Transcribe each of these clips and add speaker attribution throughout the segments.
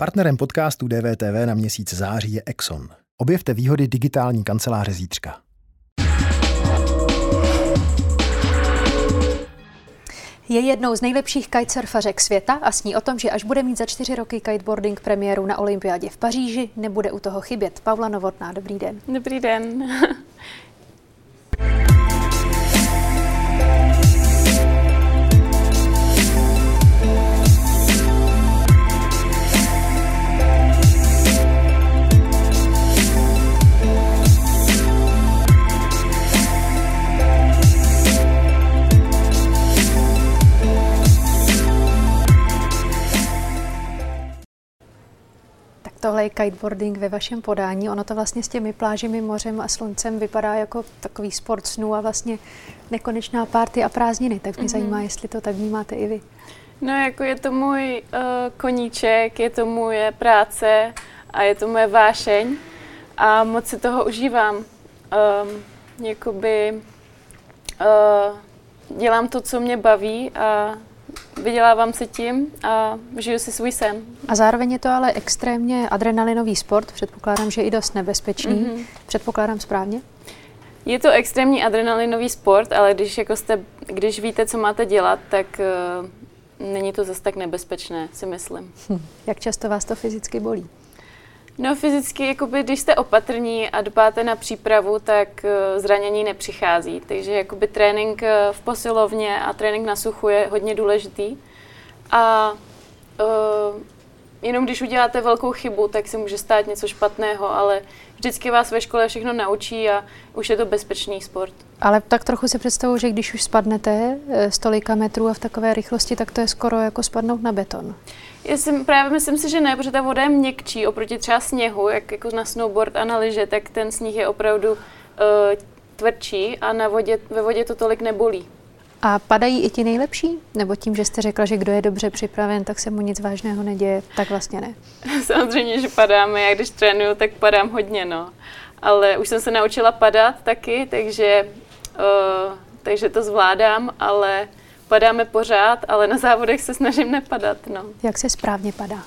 Speaker 1: Partnerem podcastu DVTV na měsíc září je Exxon. Objevte výhody digitální kanceláře zítřka.
Speaker 2: Je jednou z nejlepších kitesurfařek světa a sní o tom, že až bude mít za čtyři roky kiteboarding premiéru na olympiádě v Paříži, nebude u toho chybět. Pavla Novotná, dobrý den.
Speaker 3: Dobrý den.
Speaker 2: Je kiteboarding ve vašem podání. Ono to vlastně s těmi plážemi, mořem a sluncem vypadá jako takový sport snů a vlastně nekonečná párty a prázdniny. Tak mě mm-hmm. zajímá, jestli to tak vnímáte i vy.
Speaker 3: No jako je to můj uh, koníček, je to moje práce a je to moje vášeň a moc si toho užívám. Um, jakoby uh, dělám to, co mě baví a vydělávám se tím a žiju si svůj sen.
Speaker 2: A zároveň je to ale extrémně adrenalinový sport, předpokládám, že i dost nebezpečný. Mm-hmm. Předpokládám správně?
Speaker 3: Je to extrémní adrenalinový sport, ale když, jako jste, když víte, co máte dělat, tak uh, není to zase tak nebezpečné, si myslím.
Speaker 2: Hm. Jak často vás to fyzicky bolí?
Speaker 3: No fyzicky, jakoby, když jste opatrní a dbáte na přípravu, tak uh, zranění nepřichází. Takže jakoby trénink uh, v posilovně a trénink na suchu je hodně důležitý. A uh, jenom když uděláte velkou chybu, tak se může stát něco špatného, ale vždycky vás ve škole všechno naučí a už je to bezpečný sport.
Speaker 2: Ale tak trochu si představuji, že když už spadnete z tolika metrů a v takové rychlosti, tak to je skoro jako spadnout na beton.
Speaker 3: Já si právě myslím si, že ne, protože ta voda je měkčí oproti třeba sněhu, jak jako na snowboard a na lyže, tak ten sníh je opravdu uh, tvrdší a na vodě, ve vodě to tolik nebolí.
Speaker 2: A padají i ti nejlepší? Nebo tím, že jste řekla, že kdo je dobře připraven, tak se mu nic vážného neděje, tak vlastně ne?
Speaker 3: Samozřejmě, že padáme. Já když trénuju, tak padám hodně, no. Ale už jsem se naučila padat taky, takže, uh, takže to zvládám, ale padáme pořád, ale na závodech se snažím nepadat. No.
Speaker 2: Jak se správně padá?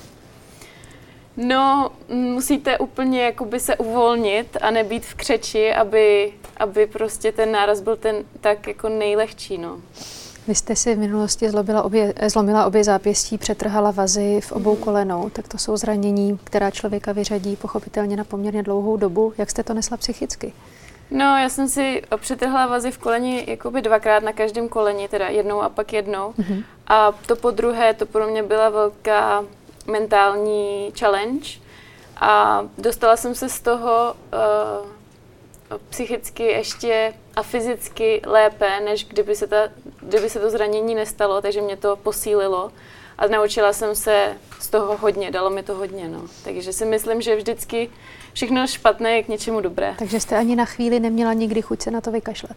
Speaker 3: No, musíte úplně jakoby se uvolnit a nebýt v křeči, aby, aby prostě ten náraz byl ten tak jako nejlehčí, no.
Speaker 2: Vy jste si v minulosti zlomila obě, zlomila obě zápěstí, přetrhala vazy v obou mhm. kolenou, tak to jsou zranění, která člověka vyřadí pochopitelně na poměrně dlouhou dobu. Jak jste to nesla psychicky?
Speaker 3: No, já jsem si přetrhla vazy v koleni jakoby dvakrát na každém koleni, teda jednou a pak jednou. Mm-hmm. A to po druhé, to pro mě byla velká mentální challenge. A dostala jsem se z toho uh, psychicky ještě a fyzicky lépe, než kdyby se, ta, kdyby se to zranění nestalo, takže mě to posílilo. A naučila jsem se z toho hodně, dalo mi to hodně. No. Takže si myslím, že vždycky všechno špatné je k něčemu dobré.
Speaker 2: Takže jste ani na chvíli neměla nikdy chuť se na to vykašlat?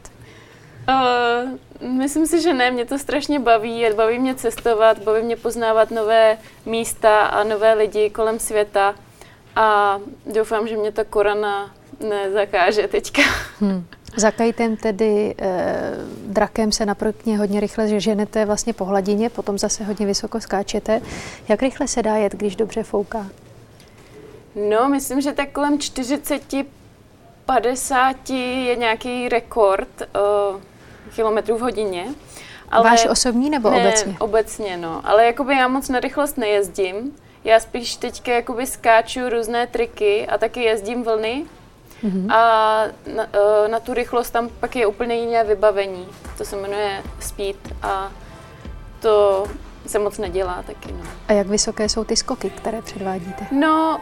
Speaker 3: Uh, myslím si, že ne, mě to strašně baví, baví mě cestovat, baví mě poznávat nové místa a nové lidi kolem světa a doufám, že mě ta korona nezakáže teďka. Hmm.
Speaker 2: Za kajtem tedy eh, drakem se naproti hodně rychle že ženete vlastně po hladině, potom zase hodně vysoko skáčete. Jak rychle se dá jet, když dobře fouká?
Speaker 3: No, myslím, že tak kolem 40, 50 je nějaký rekord uh, kilometrů v hodině.
Speaker 2: Ale Váš osobní nebo
Speaker 3: ne,
Speaker 2: obecně?
Speaker 3: obecně, no. Ale jakoby já moc na rychlost nejezdím. Já spíš teďka jakoby skáču různé triky a taky jezdím vlny. Mm-hmm. A na, uh, na tu rychlost tam pak je úplně jiné vybavení. To se jmenuje speed a to se moc nedělá taky. No.
Speaker 2: A jak vysoké jsou ty skoky, které předvádíte?
Speaker 3: No,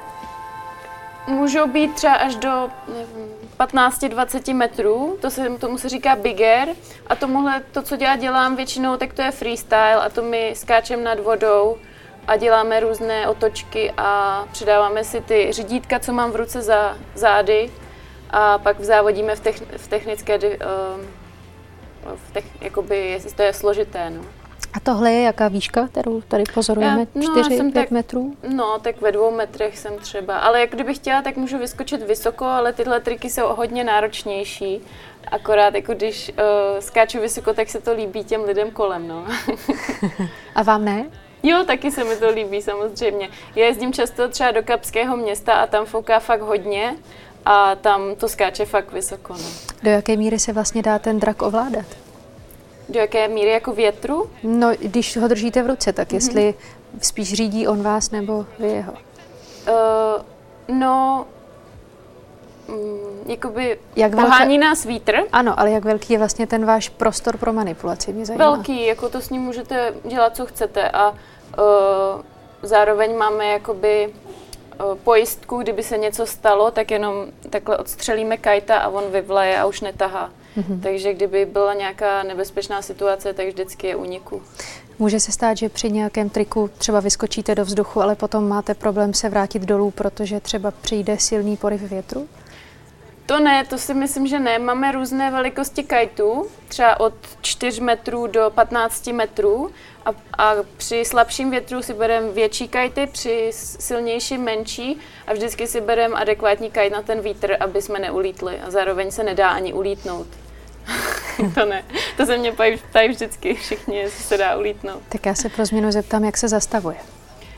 Speaker 3: můžou být třeba až do 15-20 metrů, to se, tomu se říká bigger a tomuhle, to, co já dělám většinou, tak to je freestyle a to my skáčem nad vodou a děláme různé otočky a přidáváme si ty řídítka, co mám v ruce za zády a pak závodíme v, techn, v technické, uh, v tech, jakoby, to je složité, no.
Speaker 2: A tohle je jaká výška, kterou tady pozorujeme? Já, no, 4-5 metrů?
Speaker 3: No, tak ve dvou metrech jsem třeba. Ale jak kdybych chtěla, tak můžu vyskočit vysoko, ale tyhle triky jsou hodně náročnější. Akorát jako když uh, skáču vysoko, tak se to líbí těm lidem kolem, no.
Speaker 2: A vám ne?
Speaker 3: Jo, taky se mi to líbí samozřejmě. Já jezdím často třeba do Kapského města a tam fouká fakt hodně a tam to skáče fakt vysoko. No.
Speaker 2: Do jaké míry se vlastně dá ten drak ovládat?
Speaker 3: Do jaké míry jako větru?
Speaker 2: No, když ho držíte v ruce, tak mm-hmm. jestli spíš řídí on vás nebo vy jeho?
Speaker 3: Uh, no, mm, jakoby jak pohání velká... nás vítr.
Speaker 2: Ano, ale jak velký je vlastně ten váš prostor pro manipulaci, mě zajímá.
Speaker 3: Velký, jako to s ním můžete dělat, co chcete a uh, zároveň máme jakoby uh, pojistku, kdyby se něco stalo, tak jenom takhle odstřelíme kajta a on vyvlaje a už netahá. Mm-hmm. Takže kdyby byla nějaká nebezpečná situace, tak vždycky je uniku.
Speaker 2: Může se stát, že při nějakém triku třeba vyskočíte do vzduchu, ale potom máte problém se vrátit dolů, protože třeba přijde silný poryv větru?
Speaker 3: To ne, to si myslím, že ne. Máme různé velikosti kajtů, třeba od 4 metrů do 15 metrů a, a při slabším větru si bereme větší kajty, při silnějším menší a vždycky si bereme adekvátní kajt na ten vítr, aby jsme neulítli a zároveň se nedá ani ulítnout. to ne, to se mě ptají vždycky všichni, jestli se dá ulítnout.
Speaker 2: Tak já se pro změnu zeptám, jak se zastavuje.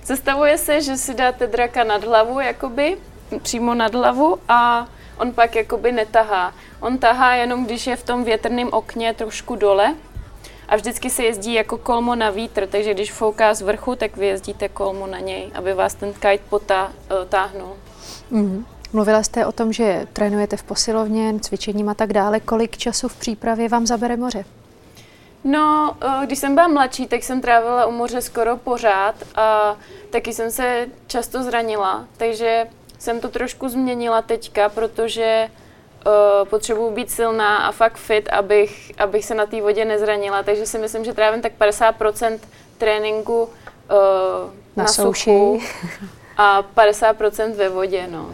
Speaker 3: Zastavuje se, že si dáte draka nad hlavu, jakoby, přímo nad hlavu a on pak jakoby netahá. On tahá jenom, když je v tom větrném okně trošku dole a vždycky se jezdí jako kolmo na vítr, takže když fouká z vrchu, tak vy jezdíte kolmo na něj, aby vás ten kite potáhnul.
Speaker 2: Mm-hmm. Mluvila jste o tom, že trénujete v posilovně, cvičením a tak dále. Kolik času v přípravě vám zabere moře?
Speaker 3: No, eh, když jsem byla mladší, tak jsem trávila u moře skoro pořád a taky jsem se často zranila, takže jsem to trošku změnila teďka, protože uh, potřebuji být silná a fakt fit, abych, abych se na té vodě nezranila, takže si myslím, že trávím tak 50% tréninku uh, na, na suchu a 50% ve vodě. No.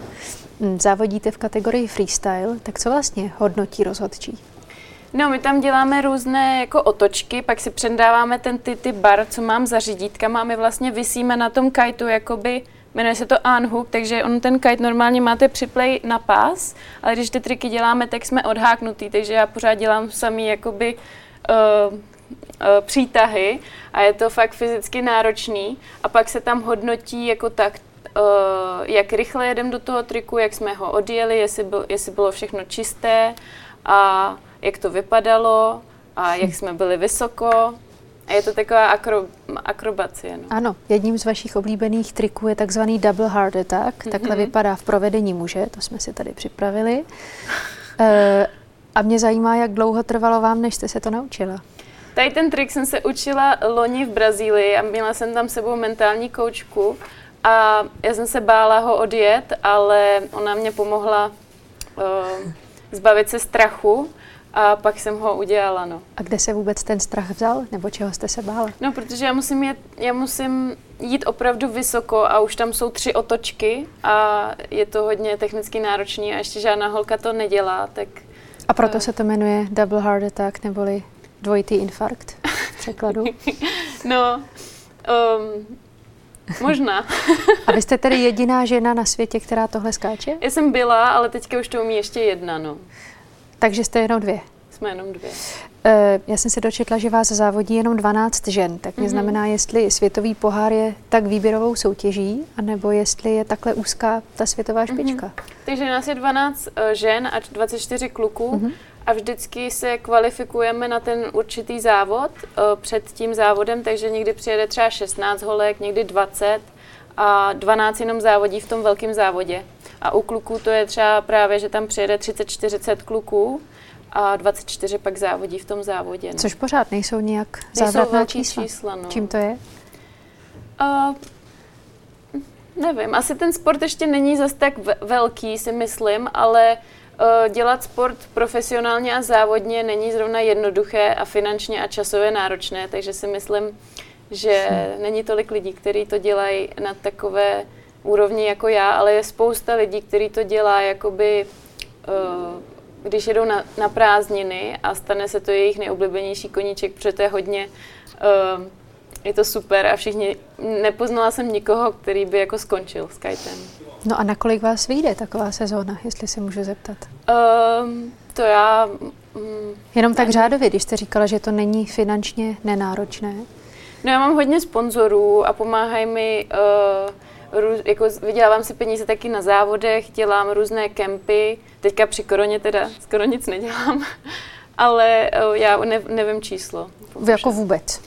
Speaker 2: Mm, závodíte v kategorii freestyle, tak co vlastně hodnotí rozhodčí?
Speaker 3: No, my tam děláme různé jako otočky, pak si předáváme ten ty, ty bar, co mám za řídítka, máme vlastně vysíme na tom kajtu jakoby Jmenuje se to unhook, takže on ten kite normálně máte připlej na pás, ale když ty triky děláme, tak jsme odháknutý, takže já pořád dělám samý jakoby uh, přítahy a je to fakt fyzicky náročný a pak se tam hodnotí jako tak, jak rychle jedem do toho triku, jak jsme ho odjeli, jestli, byl, jestli bylo všechno čisté a jak to vypadalo a jak jsme byli vysoko a je to taková akro, akrobacie. No.
Speaker 2: Ano, jedním z vašich oblíbených triků je takzvaný double heart attack. Mm-hmm. Takhle vypadá v provedení muže, to jsme si tady připravili. E, a mě zajímá, jak dlouho trvalo vám, než jste se to naučila.
Speaker 3: Tady ten trik jsem se učila loni v Brazílii a měla jsem tam sebou mentální koučku a já jsem se bála ho odjet, ale ona mě pomohla uh, zbavit se strachu a pak jsem ho udělala, no.
Speaker 2: A kde se vůbec ten strach vzal, nebo čeho jste se bála?
Speaker 3: No, protože já musím, jet, já musím jít opravdu vysoko a už tam jsou tři otočky a je to hodně technicky náročný a ještě žádná holka to nedělá, tak...
Speaker 2: A proto uh, se to jmenuje double heart attack, neboli dvojitý infarkt v překladu?
Speaker 3: no, um, Možná.
Speaker 2: A vy jste tedy jediná žena na světě, která tohle skáče?
Speaker 3: Já jsem byla, ale teďka už to umí ještě jedna, no.
Speaker 2: Takže jste jenom dvě.
Speaker 3: Jsme jenom dvě.
Speaker 2: Eh, já jsem se dočetla, že vás závodí jenom 12 žen, tak mě mm-hmm. znamená, jestli světový pohár je tak výběrovou soutěží, anebo jestli je takhle úzká ta světová špička. Mm-hmm.
Speaker 3: Takže nás je 12 eh, žen a 24 kluků mm-hmm. A vždycky se kvalifikujeme na ten určitý závod eh, před tím závodem, takže někdy přijede třeba 16 holek, někdy 20 a 12 jenom závodí v tom velkém závodě. A u kluků to je třeba právě, že tam přijede 30-40 kluků a 24 pak závodí v tom závodě. No.
Speaker 2: Což pořád nejsou nějak závratná čísla. čísla no. Čím to je? Uh,
Speaker 3: nevím, asi ten sport ještě není zas tak velký, si myslím, ale dělat sport profesionálně a závodně není zrovna jednoduché a finančně a časově náročné, takže si myslím, že hmm. není tolik lidí, kteří to dělají na takové úrovni jako já, ale je spousta lidí, kteří to dělá jakoby, uh, když jedou na, na prázdniny a stane se to jejich nejoblíbenější koníček, protože to je hodně, uh, je to super a všichni, nepoznala jsem nikoho, který by jako skončil s kitem.
Speaker 2: No a nakolik vás vyjde taková sezóna, jestli se můžu zeptat?
Speaker 3: Um, to já...
Speaker 2: Um, Jenom tak řádově, když jste říkala, že to není finančně nenáročné.
Speaker 3: No já mám hodně sponzorů a pomáhají mi, uh, růz, jako vydělávám si peníze taky na závodech, dělám různé kempy, teďka při koroně teda skoro nic nedělám, ale uh, já ne, nevím číslo.
Speaker 2: Jako vůbec?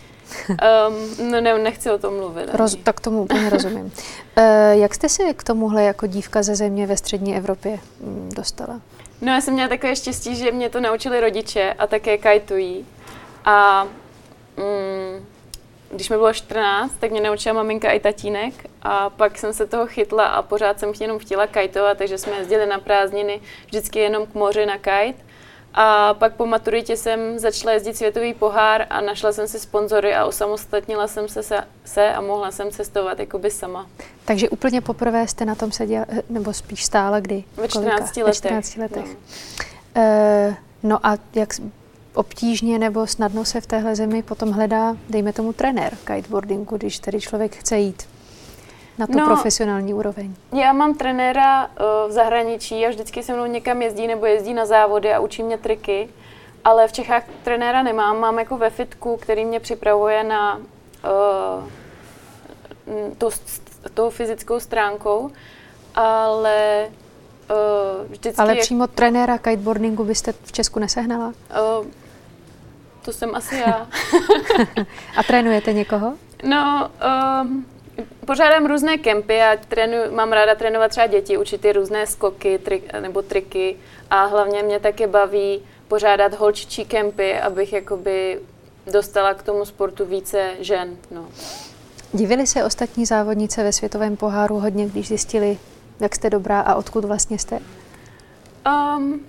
Speaker 3: Um, no ne, nechci o tom mluvit.
Speaker 2: Roz, tak tomu úplně rozumím. Uh, jak jste se k tomuhle jako dívka ze země ve střední Evropě mm, dostala?
Speaker 3: No já jsem měla takové štěstí, že mě to naučili rodiče a také kajtují. A mm, když mi bylo 14, tak mě naučila maminka i tatínek a pak jsem se toho chytla a pořád jsem jenom chtěla kajtovat, takže jsme jezdili na prázdniny vždycky jenom k moři na kajt. A pak po maturitě jsem začala jezdit světový pohár a našla jsem si sponzory a osamostatnila jsem se, se, se a mohla jsem cestovat jakoby sama.
Speaker 2: Takže úplně poprvé jste na tom seděla, nebo spíš stála kdy?
Speaker 3: Ve 14 letech. Ve 14 letech.
Speaker 2: No. Uh, no a jak obtížně nebo snadno se v téhle zemi potom hledá, dejme tomu, trenér kiteboardingu, když tedy člověk chce jít na tu no, profesionální úroveň?
Speaker 3: Já mám trenéra uh, v zahraničí a vždycky se mnou někam jezdí nebo jezdí na závody a učí mě triky, ale v Čechách trenéra nemám. Mám jako ve fitku, který mě připravuje na uh, tu, tou fyzickou stránkou, ale uh, vždycky...
Speaker 2: Ale přímo trenéra kiteboardingu byste v Česku nesehnala? Uh,
Speaker 3: to jsem asi já.
Speaker 2: a trénujete někoho?
Speaker 3: No, uh, pořádám různé kempy a trénu, mám ráda trénovat třeba děti, učit ty různé skoky trik, nebo triky a hlavně mě také baví pořádat holčičí kempy, abych jakoby dostala k tomu sportu více žen. No.
Speaker 2: Divili se ostatní závodnice ve světovém poháru hodně, když zjistili, jak jste dobrá a odkud vlastně jste?
Speaker 3: Um,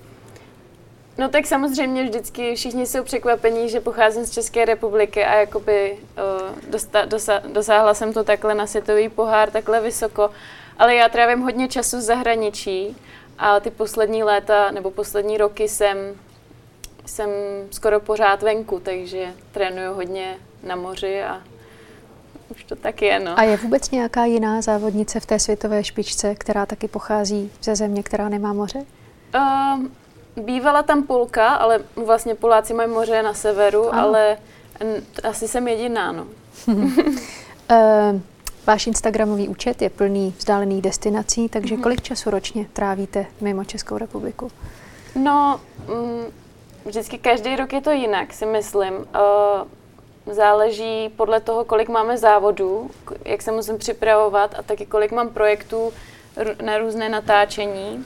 Speaker 3: No tak samozřejmě vždycky všichni jsou překvapení, že pocházím z České republiky a jakoby uh, dosta, dosa, dosáhla jsem to takhle na světový pohár, takhle vysoko. Ale já trávím hodně času v zahraničí a ty poslední léta nebo poslední roky jsem, jsem skoro pořád venku, takže trénuju hodně na moři a už to tak je. No.
Speaker 2: A je vůbec nějaká jiná závodnice v té světové špičce, která taky pochází ze země, která nemá moře?
Speaker 3: Um, Bývala tam Polka, ale vlastně Poláci mají moře na severu, ano. ale asi jsem jediná, no.
Speaker 2: uh, váš Instagramový účet je plný vzdálených destinací, takže mhm. kolik času ročně trávíte mimo Českou republiku?
Speaker 3: No, mm, vždycky každý rok je to jinak, si myslím. Uh, záleží podle toho, kolik máme závodů, jak se musím připravovat a taky kolik mám projektů na různé natáčení.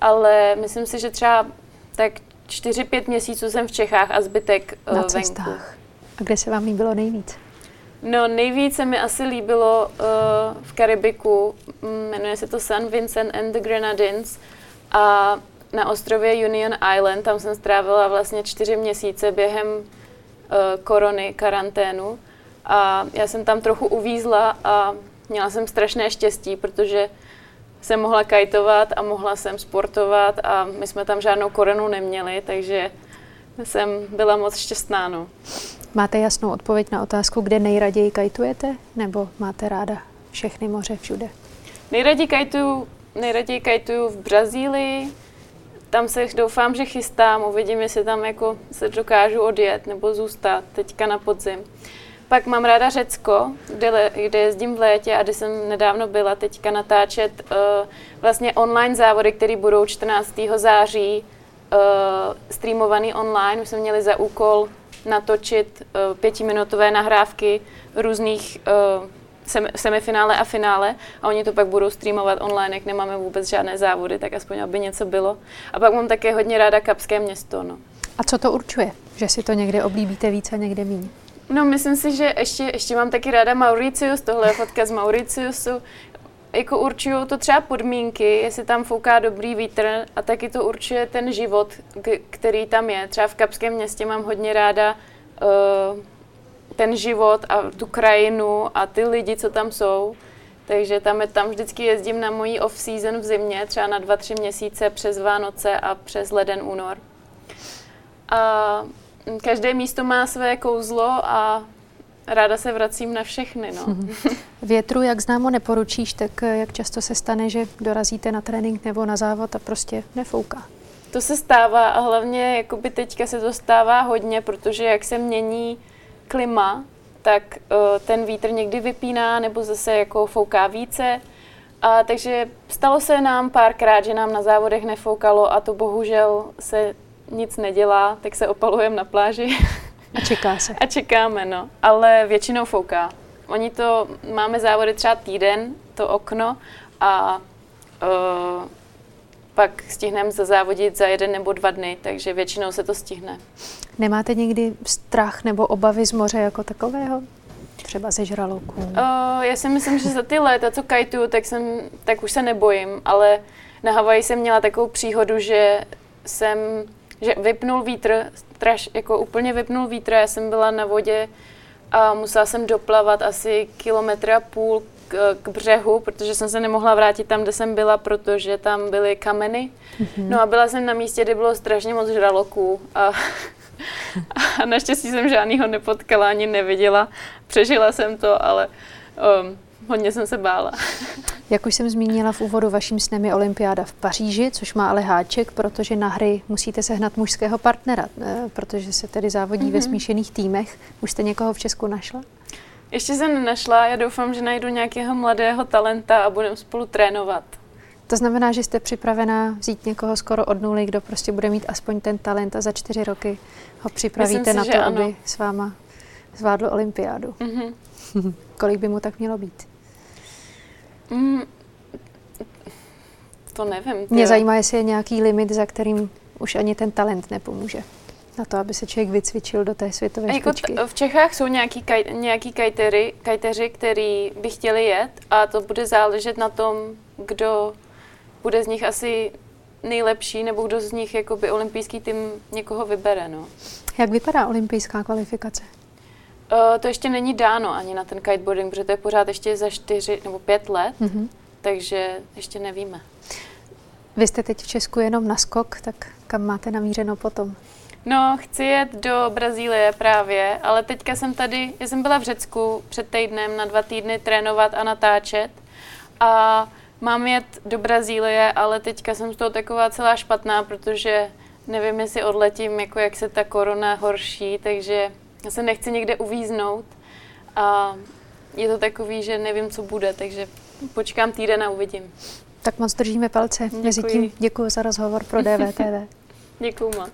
Speaker 3: Ale myslím si, že třeba tak 4-5 měsíců jsem v Čechách a zbytek
Speaker 2: Na uh, cestách. venku. A kde se vám líbilo nejvíc?
Speaker 3: No nejvíc se mi asi líbilo uh, v Karibiku, jmenuje se to San Vincent and the Grenadines a na ostrově Union Island, tam jsem strávila vlastně čtyři měsíce během uh, korony, karanténu a já jsem tam trochu uvízla a měla jsem strašné štěstí, protože jsem mohla kajtovat a mohla jsem sportovat a my jsme tam žádnou korenu neměli, takže jsem byla moc šťastná. No.
Speaker 2: Máte jasnou odpověď na otázku, kde nejraději kajtujete, nebo máte ráda všechny moře všude?
Speaker 3: Nejraději kajtuju, nejraději kajtuju v Brazílii, tam se doufám, že chystám, uvidím, jestli tam jako se dokážu odjet nebo zůstat teďka na podzim. Pak mám ráda Řecko, kde, kde jezdím v létě a kde jsem nedávno byla teďka natáčet uh, vlastně online závody, které budou 14. září uh, streamovaný online. My jsme měli za úkol natočit uh, pětiminutové nahrávky různých uh, sem, semifinále a finále a oni to pak budou streamovat online, jak nemáme vůbec žádné závody, tak aspoň aby něco bylo. A pak mám také hodně ráda Kapské město. No.
Speaker 2: A co to určuje, že si to někde oblíbíte víc a někde méně?
Speaker 3: No, myslím si, že ještě, ještě mám taky ráda Mauricius, tohle je fotka z Mauriciusu. Jako určují to třeba podmínky, jestli tam fouká dobrý vítr a taky to určuje ten život, který tam je. Třeba v Kapském městě mám hodně ráda uh, ten život a tu krajinu a ty lidi, co tam jsou. Takže tam, je, tam vždycky jezdím na mojí off-season v zimě, třeba na dva, tři měsíce přes Vánoce a přes leden, únor. A každé místo má své kouzlo a ráda se vracím na všechny. No. Mhm.
Speaker 2: Větru, jak známo, neporučíš, tak eh, jak často se stane, že dorazíte na trénink nebo na závod a prostě nefouká?
Speaker 3: To se stává a hlavně jakoby teďka se to stává hodně, protože jak se mění klima, tak uh, ten vítr někdy vypíná nebo zase jako fouká více. A takže stalo se nám párkrát, že nám na závodech nefoukalo a to bohužel se nic nedělá, tak se opalujeme na pláži.
Speaker 2: A čeká se.
Speaker 3: A čekáme, no. Ale většinou fouká. Oni to, máme závody třeba týden, to okno, a uh, pak stihneme zazávodit za jeden nebo dva dny, takže většinou se to stihne.
Speaker 2: Nemáte někdy strach nebo obavy z moře jako takového? Třeba ze žraloků? Uh,
Speaker 3: já si myslím, že za ty léta, co kajtuju, tak, jsem, tak už se nebojím, ale na Havaji jsem měla takovou příhodu, že jsem, že vypnul vítr, straš, jako úplně vypnul vítr, já jsem byla na vodě a musela jsem doplavat asi kilometr a půl k, k břehu, protože jsem se nemohla vrátit tam, kde jsem byla, protože tam byly kameny. Mm-hmm. No a byla jsem na místě, kde bylo strašně moc žraloků a, a naštěstí jsem žádnýho nepotkala ani neviděla. Přežila jsem to, ale um, hodně jsem se bála.
Speaker 2: Jak už jsem zmínila v úvodu, vaším snem je olympiáda v Paříži, což má ale háček, protože na hry musíte sehnat mužského partnera, eh, protože se tedy závodí mm-hmm. ve mhm. smíšených týmech. Už jste někoho v Česku našla?
Speaker 3: Ještě jsem nenašla, já doufám, že najdu nějakého mladého talenta a budeme spolu trénovat.
Speaker 2: To znamená, že jste připravená vzít někoho skoro od nuly, kdo prostě bude mít aspoň ten talent a za čtyři roky ho připravíte si, na to, ano. aby s váma zvládl olympiádu. Mm-hmm. Kolik by mu tak mělo být? Mm,
Speaker 3: to nevím.
Speaker 2: Mě zajímá, jestli je nějaký limit, za kterým už ani ten talent nepomůže na to, aby se člověk vycvičil do té světové jako špičky.
Speaker 3: T- v Čechách jsou nějaký, kaj, nějaký kajtery, kajteři, který by chtěli jet a to bude záležet na tom, kdo bude z nich asi nejlepší, nebo kdo z nich jakoby olympijský tým někoho vybere. No.
Speaker 2: Jak vypadá olympijská kvalifikace?
Speaker 3: Uh, to ještě není dáno ani na ten kiteboarding, protože to je pořád ještě za čtyři nebo pět let, mm-hmm. takže ještě nevíme.
Speaker 2: Vy jste teď v Česku jenom na skok, tak kam máte namířeno potom?
Speaker 3: No, chci jet do Brazílie právě, ale teďka jsem tady, já jsem byla v Řecku před týdnem na dva týdny trénovat a natáčet a mám jet do Brazílie, ale teďka jsem z toho taková celá špatná, protože nevím, jestli odletím, jako jak se ta korona horší, takže já se nechci někde uvíznout a je to takový, že nevím, co bude, takže počkám týden a uvidím.
Speaker 2: Tak moc držíme palce. Děkuji. Mezitím děkuji za rozhovor pro DVTV.
Speaker 3: děkuji moc.